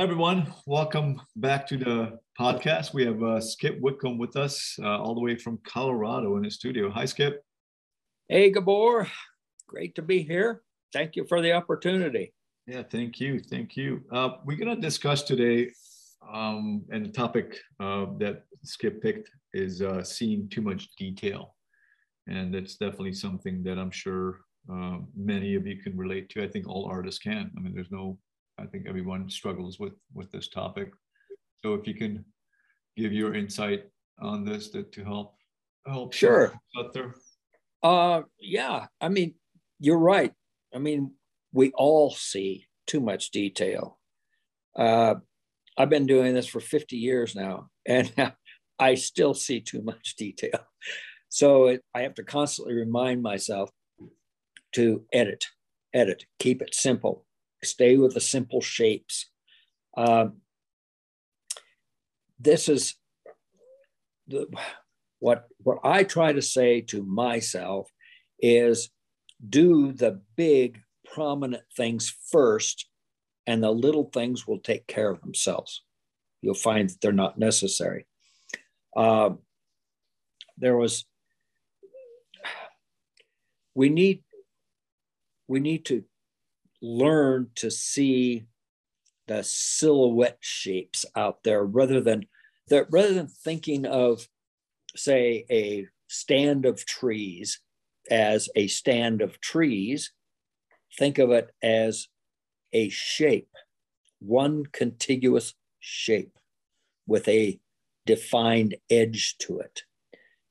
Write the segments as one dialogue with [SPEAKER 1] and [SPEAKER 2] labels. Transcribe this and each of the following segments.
[SPEAKER 1] Hi, everyone. Welcome back to the podcast. We have uh, Skip Whitcomb with us, uh, all the way from Colorado in the studio. Hi, Skip.
[SPEAKER 2] Hey, Gabor. Great to be here. Thank you for the opportunity.
[SPEAKER 1] Yeah, thank you. Thank you. Uh, we're going to discuss today, um, and the topic uh, that Skip picked is uh, seeing too much detail. And that's definitely something that I'm sure uh, many of you can relate to. I think all artists can. I mean, there's no I think everyone struggles with with this topic. So if you can give your insight on this to, to help help
[SPEAKER 2] sure
[SPEAKER 1] out there.
[SPEAKER 2] Uh yeah, I mean you're right. I mean we all see too much detail. Uh, I've been doing this for 50 years now, and I still see too much detail. So it, I have to constantly remind myself to edit, edit, keep it simple stay with the simple shapes. Um, this is the, what what I try to say to myself is do the big prominent things first, and the little things will take care of themselves. You'll find that they're not necessary. Uh, there was we need we need to learn to see the silhouette shapes out there rather than that rather than thinking of say a stand of trees as a stand of trees think of it as a shape one contiguous shape with a defined edge to it.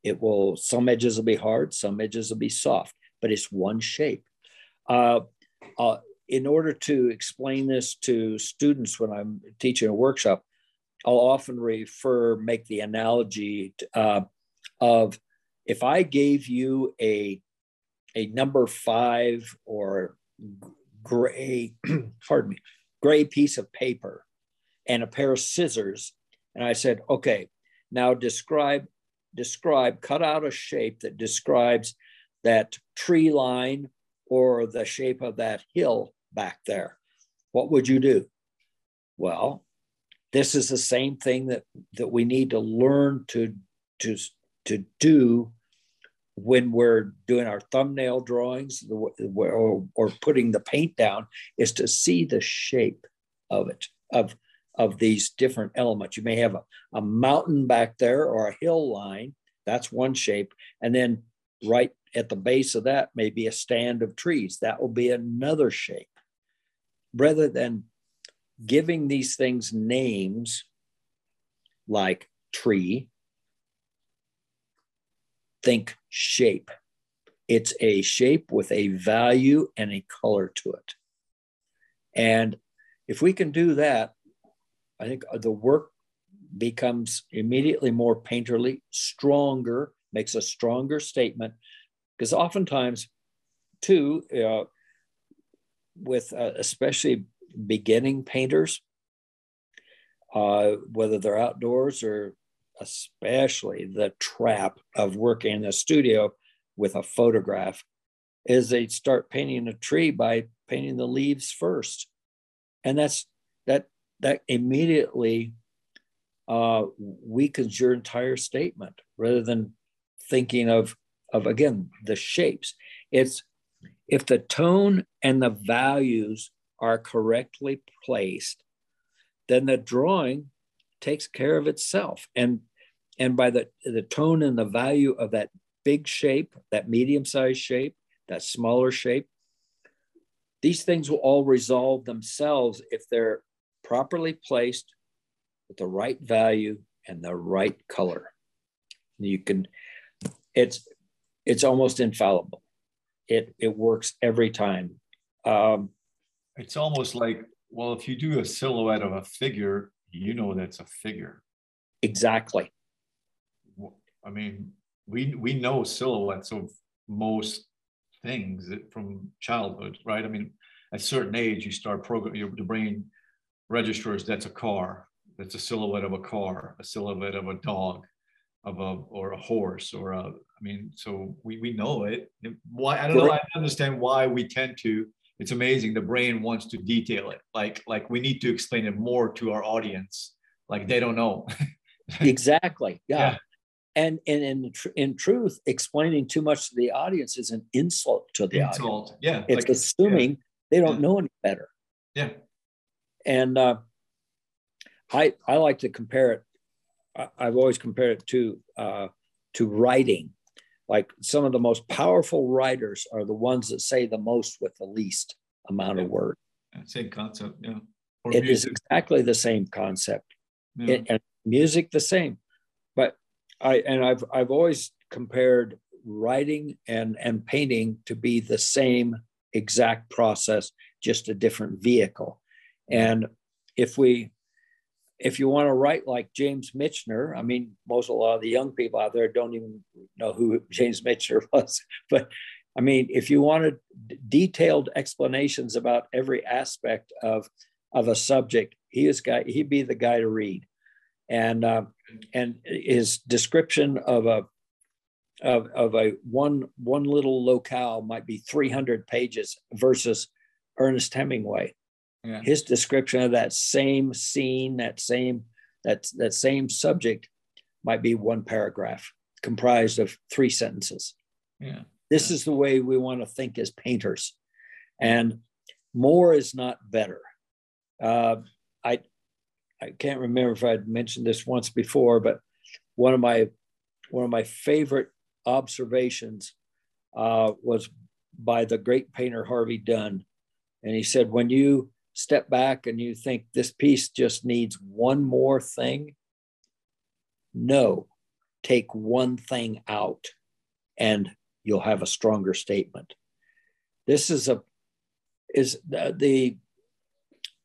[SPEAKER 2] It will some edges will be hard some edges will be soft but it's one shape. Uh, uh, in order to explain this to students when I'm teaching a workshop, I'll often refer, make the analogy uh, of if I gave you a, a number five or gray, pardon me, gray piece of paper and a pair of scissors, and I said, okay, now describe, describe, cut out a shape that describes that tree line or the shape of that hill back there. What would you do? Well, this is the same thing that, that we need to learn to, to, to do when we're doing our thumbnail drawings or, or putting the paint down is to see the shape of it, of, of these different elements. You may have a, a mountain back there or a hill line. That's one shape. And then right at the base of that may be a stand of trees. That will be another shape rather than giving these things names like tree, think shape. It's a shape with a value and a color to it. And if we can do that, I think the work becomes immediately more painterly, stronger, makes a stronger statement. Because oftentimes, too, uh, with uh, especially beginning painters, uh, whether they're outdoors or especially the trap of working in a studio with a photograph is they start painting a tree by painting the leaves first. And that's that that immediately uh, weakens your entire statement rather than thinking of of again the shapes. It's if the tone and the values are correctly placed, then the drawing takes care of itself. And, and by the, the tone and the value of that big shape, that medium sized shape, that smaller shape, these things will all resolve themselves if they're properly placed with the right value and the right color. You can, it's, it's almost infallible it it works every time. Um,
[SPEAKER 1] it's almost like well, if you do a silhouette of a figure, you know that's a figure.
[SPEAKER 2] Exactly.
[SPEAKER 1] I mean, we we know silhouettes of most things from childhood, right? I mean, at a certain age, you start programming the brain registers that's a car, that's a silhouette of a car, a silhouette of a dog, of a or a horse or a I mean so we we know it why I don't know I understand why we tend to it's amazing. The brain wants to detail it. Like, like we need to explain it more to our audience. Like they don't know.
[SPEAKER 2] exactly. Yeah. yeah. And, and in, in truth, explaining too much to the audience is an insult to the insult. audience.
[SPEAKER 1] Yeah.
[SPEAKER 2] It's like, assuming yeah. they don't yeah. know any better.
[SPEAKER 1] Yeah.
[SPEAKER 2] And uh, I, I like to compare it. I've always compared it to uh, to writing. Like some of the most powerful writers are the ones that say the most with the least amount of word.
[SPEAKER 1] Same concept, yeah.
[SPEAKER 2] Or it music. is exactly the same concept. Yeah. It, and music the same. But I and I've I've always compared writing and and painting to be the same exact process, just a different vehicle. And if we if you want to write like James Michener, I mean, most a lot of the young people out there don't even know who James Michener was, but I mean, if you wanted detailed explanations about every aspect of of a subject, he is guy. He'd be the guy to read, and uh, and his description of a of, of a one one little locale might be 300 pages versus Ernest Hemingway yeah. his description of that same scene, that same that that same subject might be one paragraph comprised of three sentences.
[SPEAKER 1] Yeah.
[SPEAKER 2] This
[SPEAKER 1] yeah.
[SPEAKER 2] is the way we want to think as painters. And more is not better. Uh, I I can't remember if I'd mentioned this once before, but one of my one of my favorite observations uh, was by the great painter Harvey Dunn, and he said, "When you step back and you think this piece just needs one more thing, no, take one thing out and you'll have a stronger statement. This is a is the the,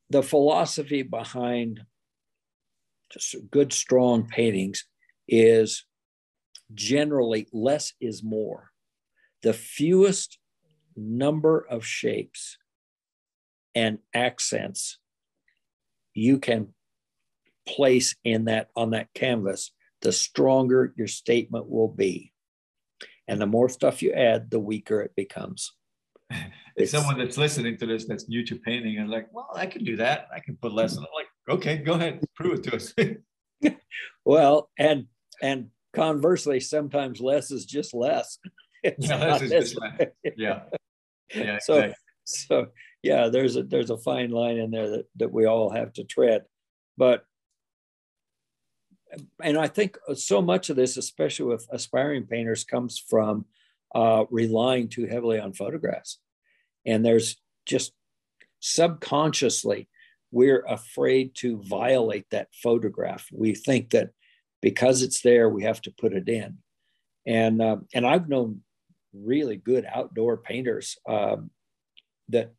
[SPEAKER 2] the philosophy behind just good strong paintings is generally less is more. The fewest number of shapes and accents you can place in that on that canvas, the stronger your statement will be. And the more stuff you add, the weaker it becomes.
[SPEAKER 1] It's, someone that's listening to this that's new to painting and like, well, I can do that. I can put less. And I'm like, okay, go ahead, prove it to us.
[SPEAKER 2] well, and and conversely, sometimes less is just less.
[SPEAKER 1] yeah, less is just less. Yeah.
[SPEAKER 2] Yeah. So exactly. so yeah, there's a there's a fine line in there that, that we all have to tread. But and I think so much of this, especially with aspiring painters, comes from uh, relying too heavily on photographs. And there's just subconsciously, we're afraid to violate that photograph. We think that because it's there, we have to put it in. And uh, and I've known really good outdoor painters uh, that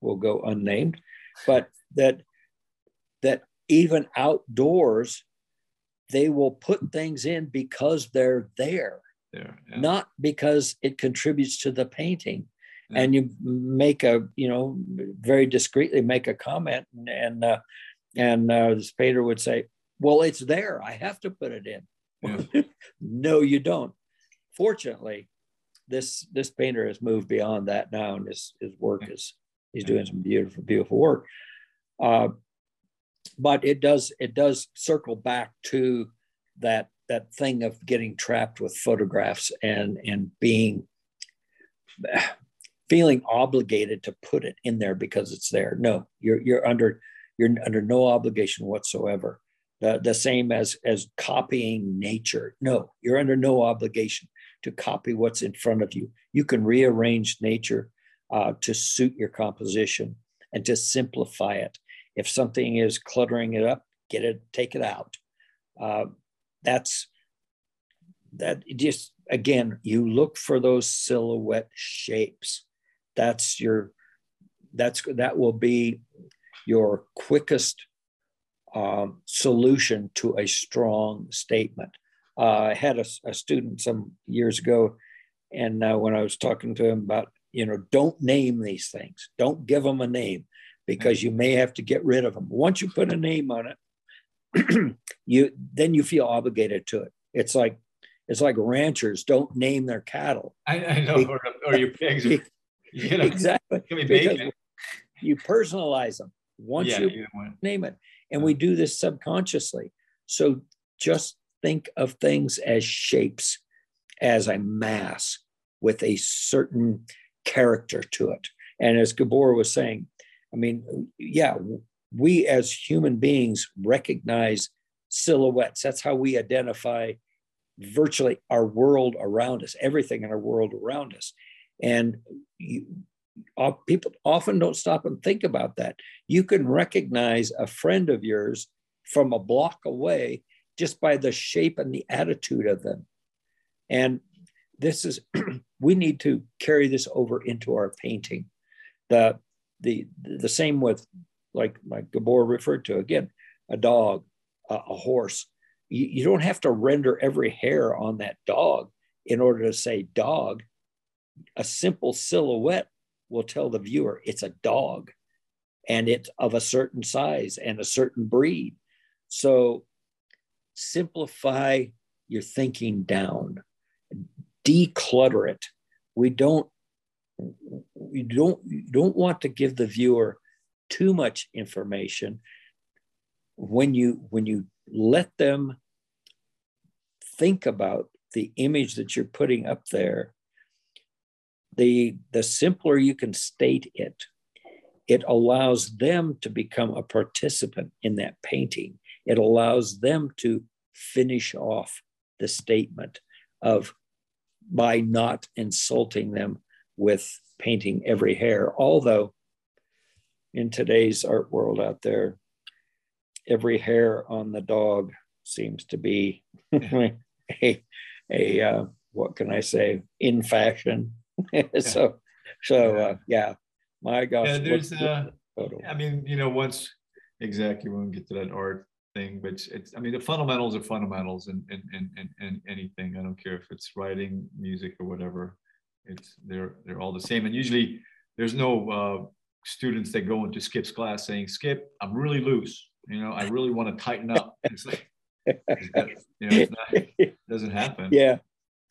[SPEAKER 2] will go unnamed, but that that even outdoors, they will put things in because they're there,
[SPEAKER 1] there
[SPEAKER 2] yeah. not because it contributes to the painting. Yeah. And you make a, you know, very discreetly make a comment, and and, uh, and uh, this painter would say, "Well, it's there. I have to put it in." Yeah. no, you don't. Fortunately, this this painter has moved beyond that now, and his his work is He's doing some beautiful, beautiful work. Uh, but it does it does circle back to that that thing of getting trapped with photographs and and being feeling obligated to put it in there because it's there. No, you're you're under you're under no obligation whatsoever. The, the same as as copying nature. No, you're under no obligation to copy what's in front of you. You can rearrange nature uh, to suit your composition and to simplify it. If something is cluttering it up, get it, take it out. Uh, that's that just again, you look for those silhouette shapes. That's your that's that will be your quickest um, solution to a strong statement. Uh, I had a, a, student some years ago, and uh, when I was talking to him about you know, don't name these things. Don't give them a name because you may have to get rid of them. Once you put a name on it, you then you feel obligated to it. It's like it's like ranchers don't name their cattle.
[SPEAKER 1] I, I know, or, or your pigs.
[SPEAKER 2] you know, exactly. Because you personalize them once
[SPEAKER 1] Yeah,
[SPEAKER 2] you name it. And we do this subconsciously. So just think of things as shapes, as a mass with a certain character to it. And as Gabor was saying, I mean, yeah, we as human beings recognize silhouettes. That's how we identify virtually our world around us, everything in our world around us. And you, uh, people often don't stop and think about that. You can recognize a friend of yours from a block away just by the shape and the attitude of them. And this is, we need to carry this over into our painting. The, the, the same with, like, like Gabor referred to again, a dog, a, a horse. You, you don't have to render every hair on that dog in order to say dog. A simple silhouette will tell the viewer it's a dog and it's of a certain size and a certain breed. So simplify your thinking down, declutter it. We don't we don't don't want to give the viewer too much information when you when you let them think about the image that you're putting up there the the simpler you can state it it allows them to become a participant in that painting it allows them to finish off the statement of by not insulting them with painting every hair. Although in today's art world out there every hair on the dog seems to be a, a uh, what can i say? In fashion. So so uh, yeah. My gosh
[SPEAKER 1] Yeah, there's uh. I mean, you know, once exactly when we get to that art thing, but it's, I mean, the fundamentals are fundamentals in in, in, in, in anything. I don't care if it's writing, music, or whatever. It's they're they're all the same. And usually there's no uh, students that go into Skip's class saying, Skip, I'm really loose. You know, I really want to tighten up. It's like, you know, it's not, it doesn't happen.
[SPEAKER 2] yeah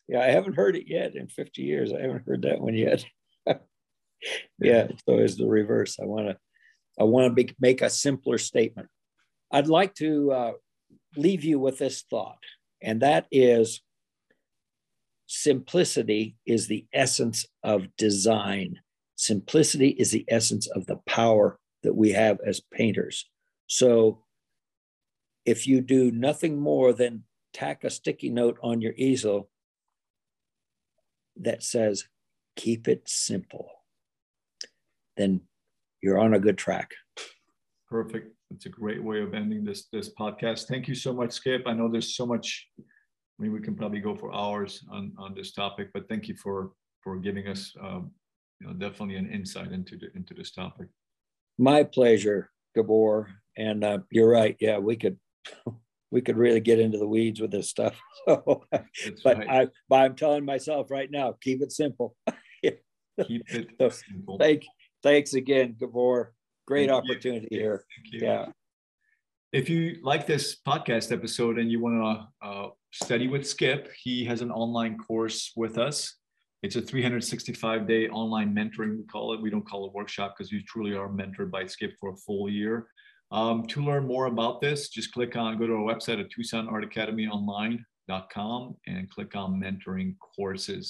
[SPEAKER 2] yeah i haven't heard it yet in 50 years i haven't heard that one yet yeah so it's the reverse i want to i want to make a simpler statement i'd like to uh, leave you with this thought and that is simplicity is the essence of design. Simplicity is the essence of the power that we have as painters. So if you do nothing more than tack a sticky note on your easel that says keep it simple then you're on a good track.
[SPEAKER 1] Perfect. It's a great way of ending this this podcast. Thank you so much, Skip. I know there's so much. I mean, we can probably go for hours on on this topic, but thank you for for giving us, um, you know, definitely an insight into the into this topic.
[SPEAKER 2] my pleasure gabor and uh, you're right yeah we could we could really get into the weeds with this stuff so, but
[SPEAKER 1] right.
[SPEAKER 2] i but i'm telling myself right now keep it simple
[SPEAKER 1] Keep it
[SPEAKER 2] So,
[SPEAKER 1] simple.
[SPEAKER 2] thank thanks again gabor great
[SPEAKER 1] Thank you.
[SPEAKER 2] opportunity here
[SPEAKER 1] Thank you.
[SPEAKER 2] yeah
[SPEAKER 1] If you like this podcast episode and you want to uh, study with Skip, he has an online course with us. It's a 365 day online mentoring, we call it. We don't call it workshop because you truly are mentored by Skip for a full year. Um, to learn more about this, just click on, go to our website at TucsonArtAcademyOnline.com and click on mentoring courses.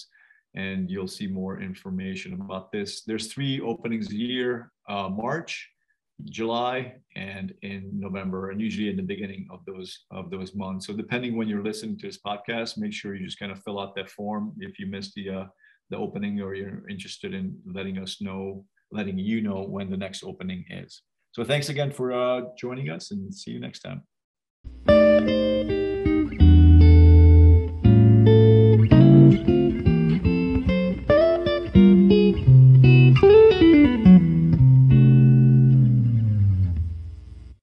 [SPEAKER 1] And you'll see more information about this. There's three openings a year, uh, March, July and in November, and usually in the beginning of those of those months. So depending when you're listening to this podcast, make sure you just kind of fill out that form if you missed the uh, the opening or you're interested in letting us know, letting you know when the next opening is. So thanks again for uh, joining us, and see you next time.